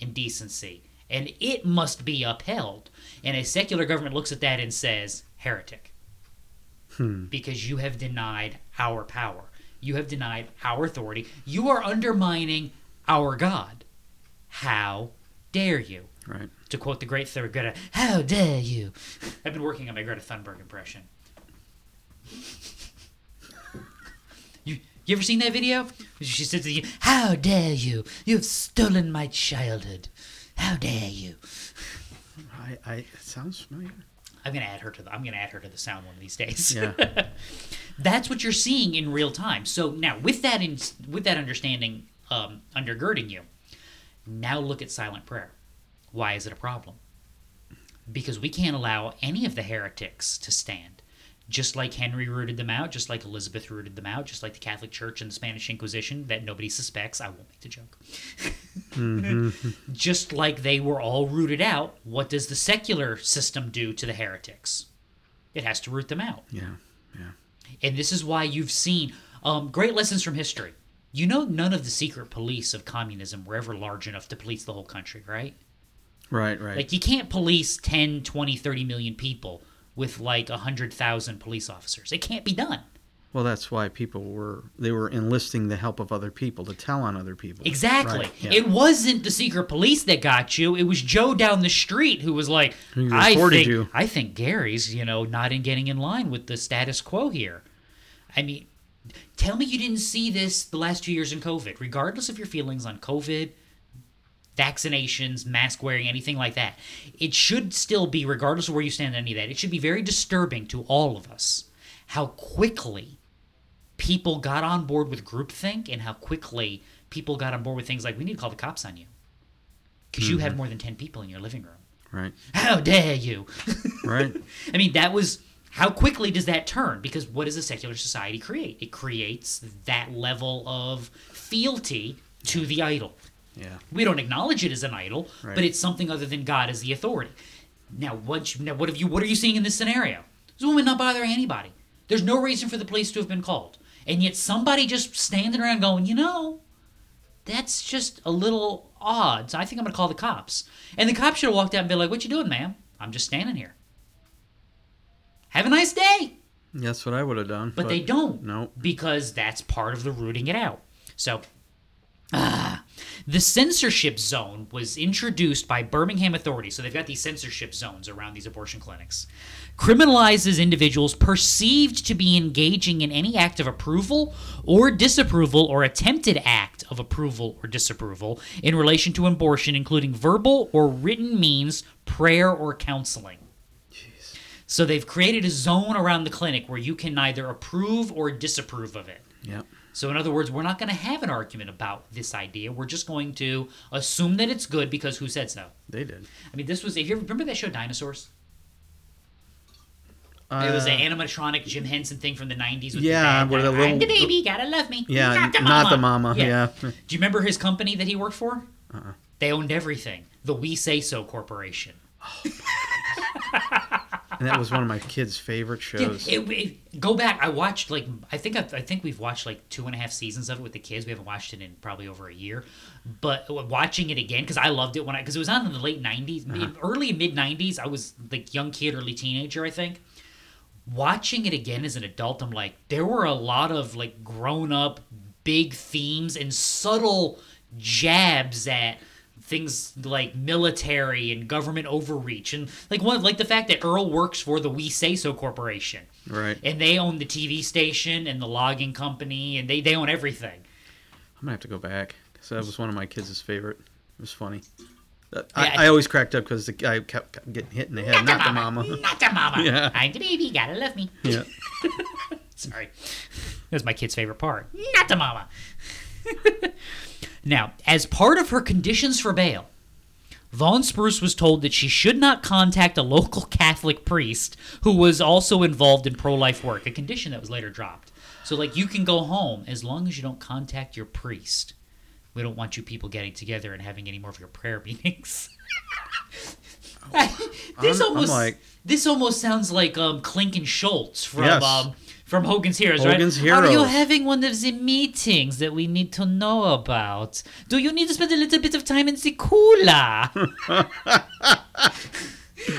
and decency, and it must be upheld. And a secular government looks at that and says, "Heretic." Hmm. because you have denied our power. You have denied our authority. You are undermining our God. How dare you? Right. To quote the great Third Greta, how dare you? I've been working on my Greta Thunberg impression. You, you ever seen that video? She says to you, How dare you? You have stolen my childhood. How dare you? I, I it sounds familiar. I'm gonna add her to the I'm gonna add her to the sound one of these days. Yeah. That's what you're seeing in real time. So now, with that in, with that understanding um, undergirding you, now look at silent prayer. Why is it a problem? Because we can't allow any of the heretics to stand. Just like Henry rooted them out, just like Elizabeth rooted them out, just like the Catholic Church and the Spanish Inquisition that nobody suspects. I won't make the joke. just like they were all rooted out, what does the secular system do to the heretics? It has to root them out. Yeah. Yeah. And this is why you've seen um, great lessons from history. You know, none of the secret police of communism were ever large enough to police the whole country, right? Right. Right. Like, you can't police 10, 20, 30 million people with like 100,000 police officers. It can't be done. well, that's why people were they were enlisting the help of other people to tell on other people. Exactly. Right, yeah. It wasn't the secret police that got you. It was Joe down the street who was like, Who I think, you." I think Gary's, you know, not in getting in line with the status quo here. I mean, tell me you didn't see this the last two years in COVID, regardless of your feelings on COVID, vaccinations, mask wearing, anything like that. It should still be, regardless of where you stand on any of that, it should be very disturbing to all of us how quickly people got on board with groupthink and how quickly people got on board with things like we need to call the cops on you. Because you have mm-hmm. more than 10 people in your living room. Right. how dare you? Right. i mean that was how quickly does that turn? Because what does a secular society create? It creates that level of fealty to the idol yeah. we don't acknowledge it as an idol Right. but it's something other than god as the authority now what you, now what have you what are you seeing in this scenario this woman not bothering anybody there's no reason for the police to have been called and yet somebody just standing around going you know that's just a little odd so i think i'm going to call the cops and the cops should have walked out and been like what you doing ma'am i'm just standing here have a nice day That's what I would have done. but, they don't. No. Because that's part of the rooting it out. So, ah, the censorship zone was introduced by Birmingham authorities. So they've got these censorship zones around these abortion clinics. Criminalizes individuals perceived to be engaging in any act of approval or disapproval or attempted act of approval or disapproval in relation to abortion, including verbal or written means, prayer, or counseling. So they've created a zone around the clinic where you can neither approve or disapprove of it. Yep. So in other words, we're not going to have an argument about this idea. We're just going to assume that it's good because who said so? They did. I mean, this was. If you remember that show Dinosaurs, it was Uh, an animatronic Jim Henson thing from the '90s. With Yeah, the where the guy, I'm the baby, gotta love me. Yeah, not the not mama. the mama, yeah. Do you remember his company that he worked for? Uh-uh. They owned everything. The We Say So Corporation. and that was one of my kids' favorite Yeah, shows. it, it- go back. I watched like I think I, I think we've watched like two and a half seasons of it with the kids. We haven't watched it in probably over a year, but watching it again because I loved it when I because it was on in the late '90s, uh-huh. mid- early mid '90s. I was like young kid, early teenager, I think. Watching it again as an adult, I'm like, there were a lot of like grown up big themes and subtle jabs at things like military and government overreach and like one like the fact that Earl works for the We Say So Corporation right. and they own the TV station and the logging company and they, they own everything. I'm gonna have to go back because that was one of my kids' favorite. It was funny. Uh, Yeah, I, I- I always cracked up because the guy kept kept getting hit in the head, not the mama. Not the mama. Yeah. I'm the baby, gotta love me. Yeah. Sorry. That was my kid's favorite part. Not the mama. now, as part of her conditions for bail, Vaughan-Spruce was told that she should not contact a local Catholic priest who was also involved in pro life work, a condition that was later dropped. So, like, you can go home as long as you don't contact your priest. We don't want you people getting together and having any more of your prayer meetings. this I'm- I'm almost like- this almost sounds like um, Klink and Schultz from Yes. um, from Hogan's Heroes, Hogan's right? Are you having one of the meetings that we need to know about? Do you need to spend a little bit of time in the cooler?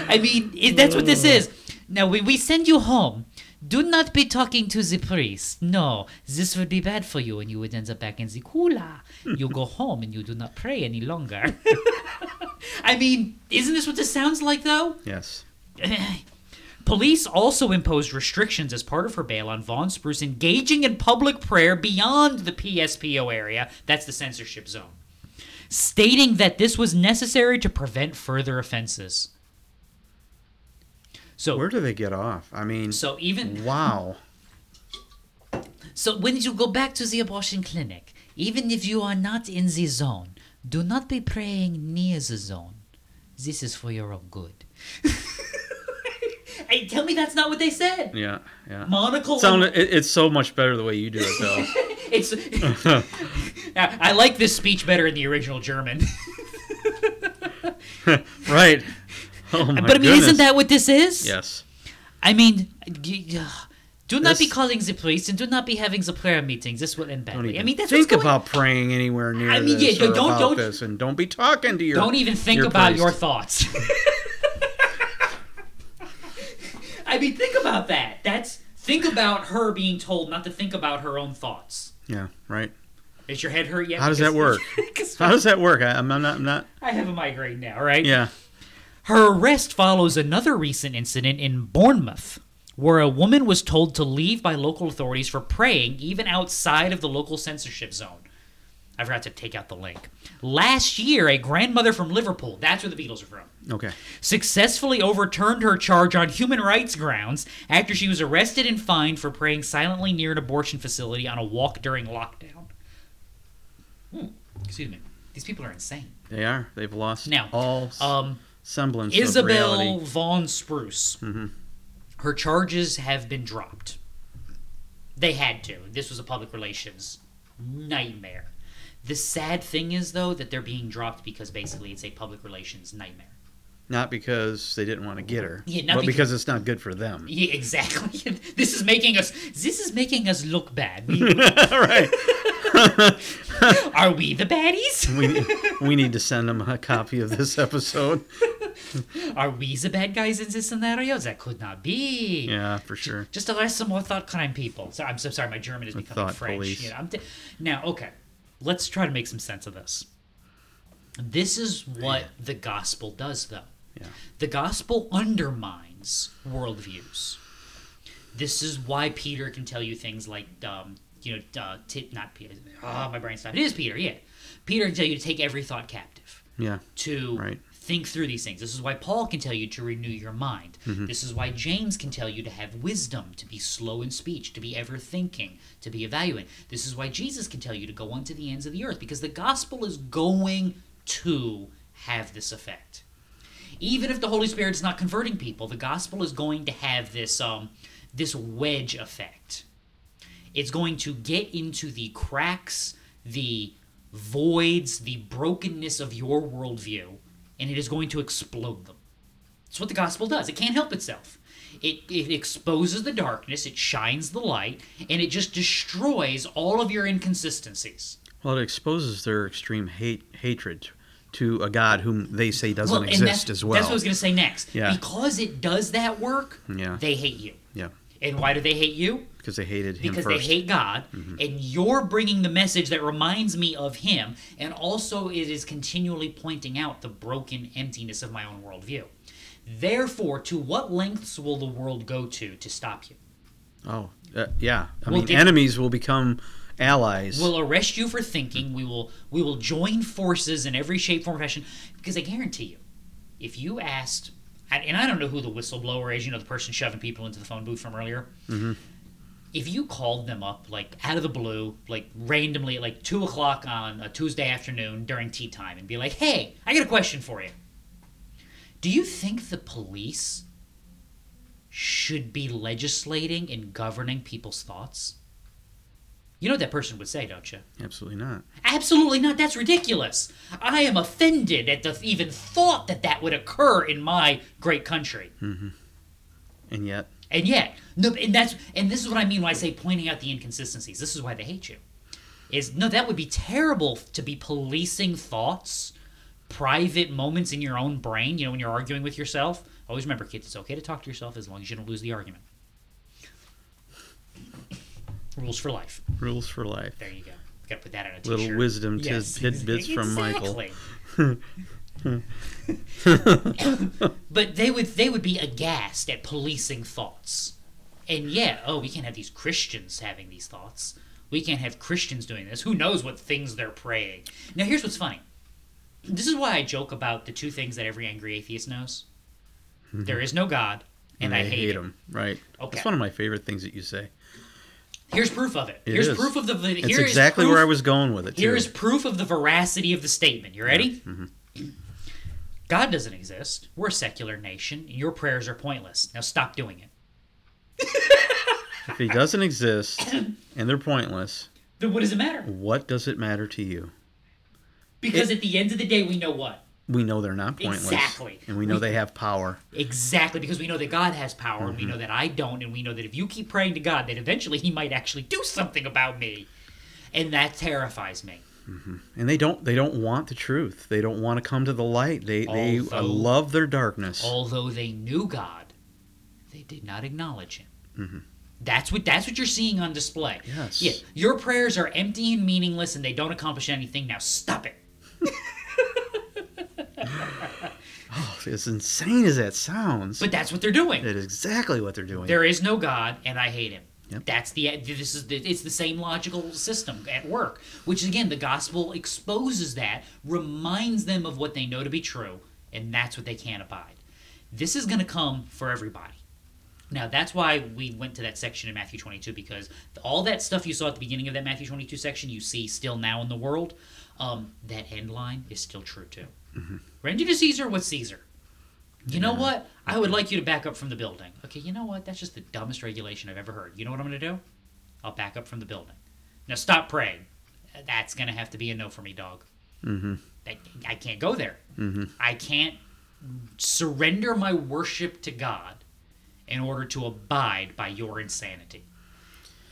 I mean, that's what this is. Now, when we send you home, do not be talking to the priest. No, this would be bad for you, and you would end up back in the cooler. You go home and you do not pray any longer. I mean, isn't this what this sounds like, though? Yes. Police also imposed restrictions as part of her bail on Vaughan-Spruce engaging in public prayer beyond the PSPO area, that's the censorship zone, stating that this was necessary to prevent further offenses. So, Where do they get off? I mean, so even wow. so when you go back to the abortion clinic, even if you are not in the zone, do not be praying near the zone. This is for your own good. hey, tell me that's not what they said. Yeah, yeah. Monocle. Sound, it, it's so much better the way you do it, though. It's. I I like this speech better in the original German. right. Oh my but I mean, goodness. isn't that what this is? Yes. I mean, do not be calling the police and do not be having the prayer meetings. This will end badly. I mean, that's think going. about praying anywhere near I mean, this yeah, don't- don't- this, and don't be talking to your. Don't even think about your thoughts. I mean, think about that. That's think about her being told not to think about her own thoughts. Yeah, right. Is your head hurt yet? How does that work? How does that work? I, I'm not. I'm not. I have a migraine now, right? Yeah. Her arrest follows another recent incident in Bournemouth, where a woman was told to leave by local authorities for praying even outside of the local censorship zone. I forgot to take out the link. Last year, a grandmother from Liverpool, that's where the Beatles are from, Okay. successfully overturned her charge on human rights grounds after she was arrested and fined for praying silently near an abortion facility on a walk during lockdown. Hmm, excuse me. These people are insane. They are. They've lost Now, all Um, semblance of Isabel reality. Vaughan-Spruce. Her charges have been dropped. They had to. This was a public relations nightmare. The sad thing is, though, that they're being dropped because basically it's a public relations nightmare. Not because they didn't want to get her, Yeah, but because- because it's not good for them. Yeah, exactly. this is making us. This is making us look bad. We, right. are we the baddies? We we need to send them a copy of this episode. Are we the bad guys in this scenario? That could not be. Yeah, for sure. Just to arrest some more thought crime people. So I'm so sorry, my German is becoming thought French. police. You know, I'm t- now, okay, let's try to make some sense of this. This is what the gospel does, though. Yeah. The gospel undermines worldviews. This is why Peter can tell you things like, um, you know, uh, t- not Peter. Oh, my brain stopped. It is Peter, yeah. Peter can tell you to take every thought captive Yeah. to Right. think through these things. This is why Paul can tell you to renew your mind. Mm-hmm. This is why James can tell you to have wisdom, to be slow in speech, to be ever thinking, to be evaluating. This is why Jesus can tell you to go unto the ends of the earth because the gospel is going to have this effect. Even if the Holy Spirit's not converting people, the gospel is going to have this um this wedge effect it's going to get into the cracks, the voids, the brokenness of your worldview, and it is going to explode them. That's what the gospel does. It can't help itself. It, it exposes the darkness, it shines the light, and it just destroys all of your inconsistencies. Well, it exposes their extreme hate hatred to a God whom they say doesn't Well, exist as well. That's what I was going to say next. Yeah. Because it does that work, Yeah. they hate you. yeah, And why do they hate you? because they hated him because first. Mm-hmm. they hate God, and you're bringing the message that reminds me of Him, and also it is continually pointing out the broken emptiness of my own worldview. Therefore, to what lengths will the world go to to stop you? Oh, uh, yeah. I We'll mean, enemies will become allies. We'll arrest you for thinking. We will we will join forces in every shape, form, or fashion. Because I guarantee you, if you asked, and I don't know who the whistleblower is, you know, the person shoving people into the phone booth from earlier. Mm-hmm. If you called them up like out of the blue, like randomly at like two o'clock on a Tuesday afternoon during tea time, and be like, "Hey, I got a question for you," Do you think the police should be legislating and governing people's thoughts? You know what that person would say, don't you? Absolutely not. Absolutely not. That's ridiculous. I am offended at the even thought that that would occur in my great country. Mm-hmm. And yet, And yet, no, and that's and this is what I mean when I say pointing out the inconsistencies. This is why they hate you. Is no, that would be terrible to be policing thoughts, private moments in your own brain. You know, when you're arguing with yourself. Always remember, kids, it's okay to talk to yourself as long as you don't lose the argument. Rules for life. rules for life. There you go. Got to put that on a t-shirt. Little wisdom Yes, tidbits from Michael. but they would they would be aghast at policing thoughts. And yeah, oh, we can't have these Christians having these thoughts. We can't have Christians doing this. Who knows what things they're praying? Now here's what's funny. This is why I joke about the two things that every angry atheist knows. Mm-hmm. There is no God, and, I hate, him. him. Right. Okay. That's one of my favorite things that you say. Here's proof of it. It here's is. proof of the. It's here is exactly proof- where I was going with it. Here is proof of the veracity of the statement. You ready? Mm-hmm. God doesn't exist. We're a secular nation, and your prayers are pointless. Now stop doing it. If he doesn't exist and they're pointless, Then what does it matter? what does it matter to you? Because at the end of the day, we know what? We know they're not pointless. Exactly. And we know We- they have power. Exactly, because we know that God has power, and we Mm-hmm. know that I don't, and we know that if you keep praying to God, that eventually He might actually do something about me. And that terrifies me. And they don't they don't want the truth. They don't want to come to the light. They they love their darkness. Although they knew God, they did not acknowledge Him. Mm-hmm. That's what that's what you're seeing on display. Yes. Yeah, your prayers are empty and meaningless, and they don't accomplish anything. Now stop it. As insane as that sounds, But that's what they're doing. That is exactly what they're doing. There is no God, and I hate him. Yep. That's the this is the, it's the same logical system at work. Which again, the gospel exposes that, reminds them of what they know to be true, and that's what they can't abide. This is going to come for everybody. Now that's why we went to that section in Matthew 22 because all that stuff you saw at the beginning of that Matthew 22 section, you see still now in the world. Um, that end line is still true too. Render to Caesar what's Caesar. You know what? I would like you to back up from the building. Okay, you know what? That's just the dumbest regulation I've ever heard. You know what I'm going to do? I'll back up from the building. Now stop praying. That's going to have to be a no for me, dog. Mm-hmm. I, I can't go there. Mm-hmm. I can't surrender my worship to God in order to abide by your insanity.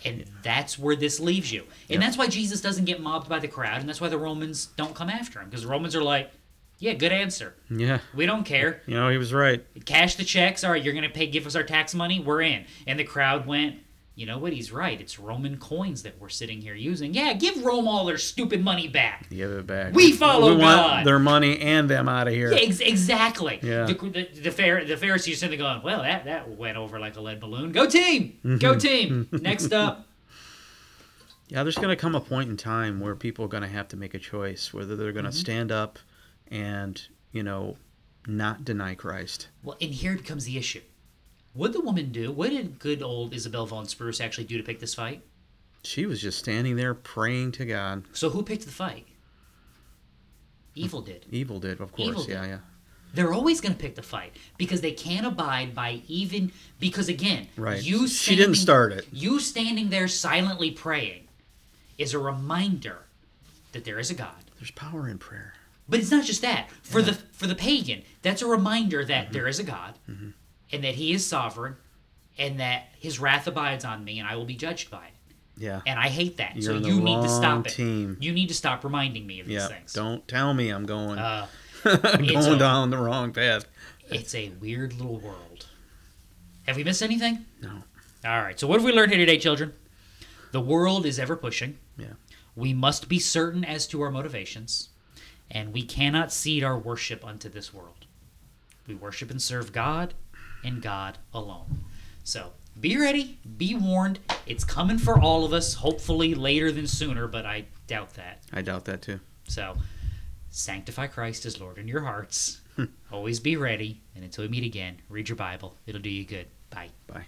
And that's where this leaves you. And that's why Jesus doesn't get mobbed by the crowd, and that's why the Romans don't come after him. Because the Romans are like, yeah, good answer. yeah. We don't care. You know, he was right. Cash the checks. All right, you're going to pay, give us our tax money. We're in. And the crowd went, you know what? He's right. It's Roman coins that we're sitting here using. Yeah, give Rome all their stupid money back. Give it back. We follow we God. want their money and them out of here. Yeah, ex- exactly. Yeah. The, the, the, Phar- the Pharisees are sitting there going, well, that, that went over like a lead balloon. Go team! Go team! Next up. Yeah, there's going to come a point in time where people are going to have to make a choice whether they're Mm-hmm. going to stand up and, you know, not deny Christ. Well, and here comes the issue. What did the woman do? What did good old Isabel Vaughan-Spruce actually do to pick this fight? She was just standing there praying to God. So who picked the fight? Evil did. Evil did, of course. Evil yeah, did. yeah. They're always going to pick the fight because they can't abide by even because again, Right. you She didn't start it. You standing there silently praying is a reminder that there is a God. There's power in prayer. But it's not just that. For the for the pagan, that's a reminder that Mm-hmm. there is a God and that he is sovereign and that his wrath abides on me and I will be judged by it. Yeah. And I hate that. so You're the you need to stop it. team. You need to stop reminding me of these Yeah. things. Don't tell me I'm going Uh, going a- down the wrong path. It's a weird little world. Have we missed anything? No. All right. So what have we learned here today, children? The world is ever pushing. Yeah. We must be certain as to our motivations, and we cannot cede our worship unto this world. We worship and serve God and God alone. So be ready, be warned. It's coming for all of us, hopefully later than sooner, but I doubt that. I doubt that too. So sanctify Christ as Lord in your hearts. Hmm. Always be ready, and until we meet again, read your Bible. It'll do you good. Bye. Bye.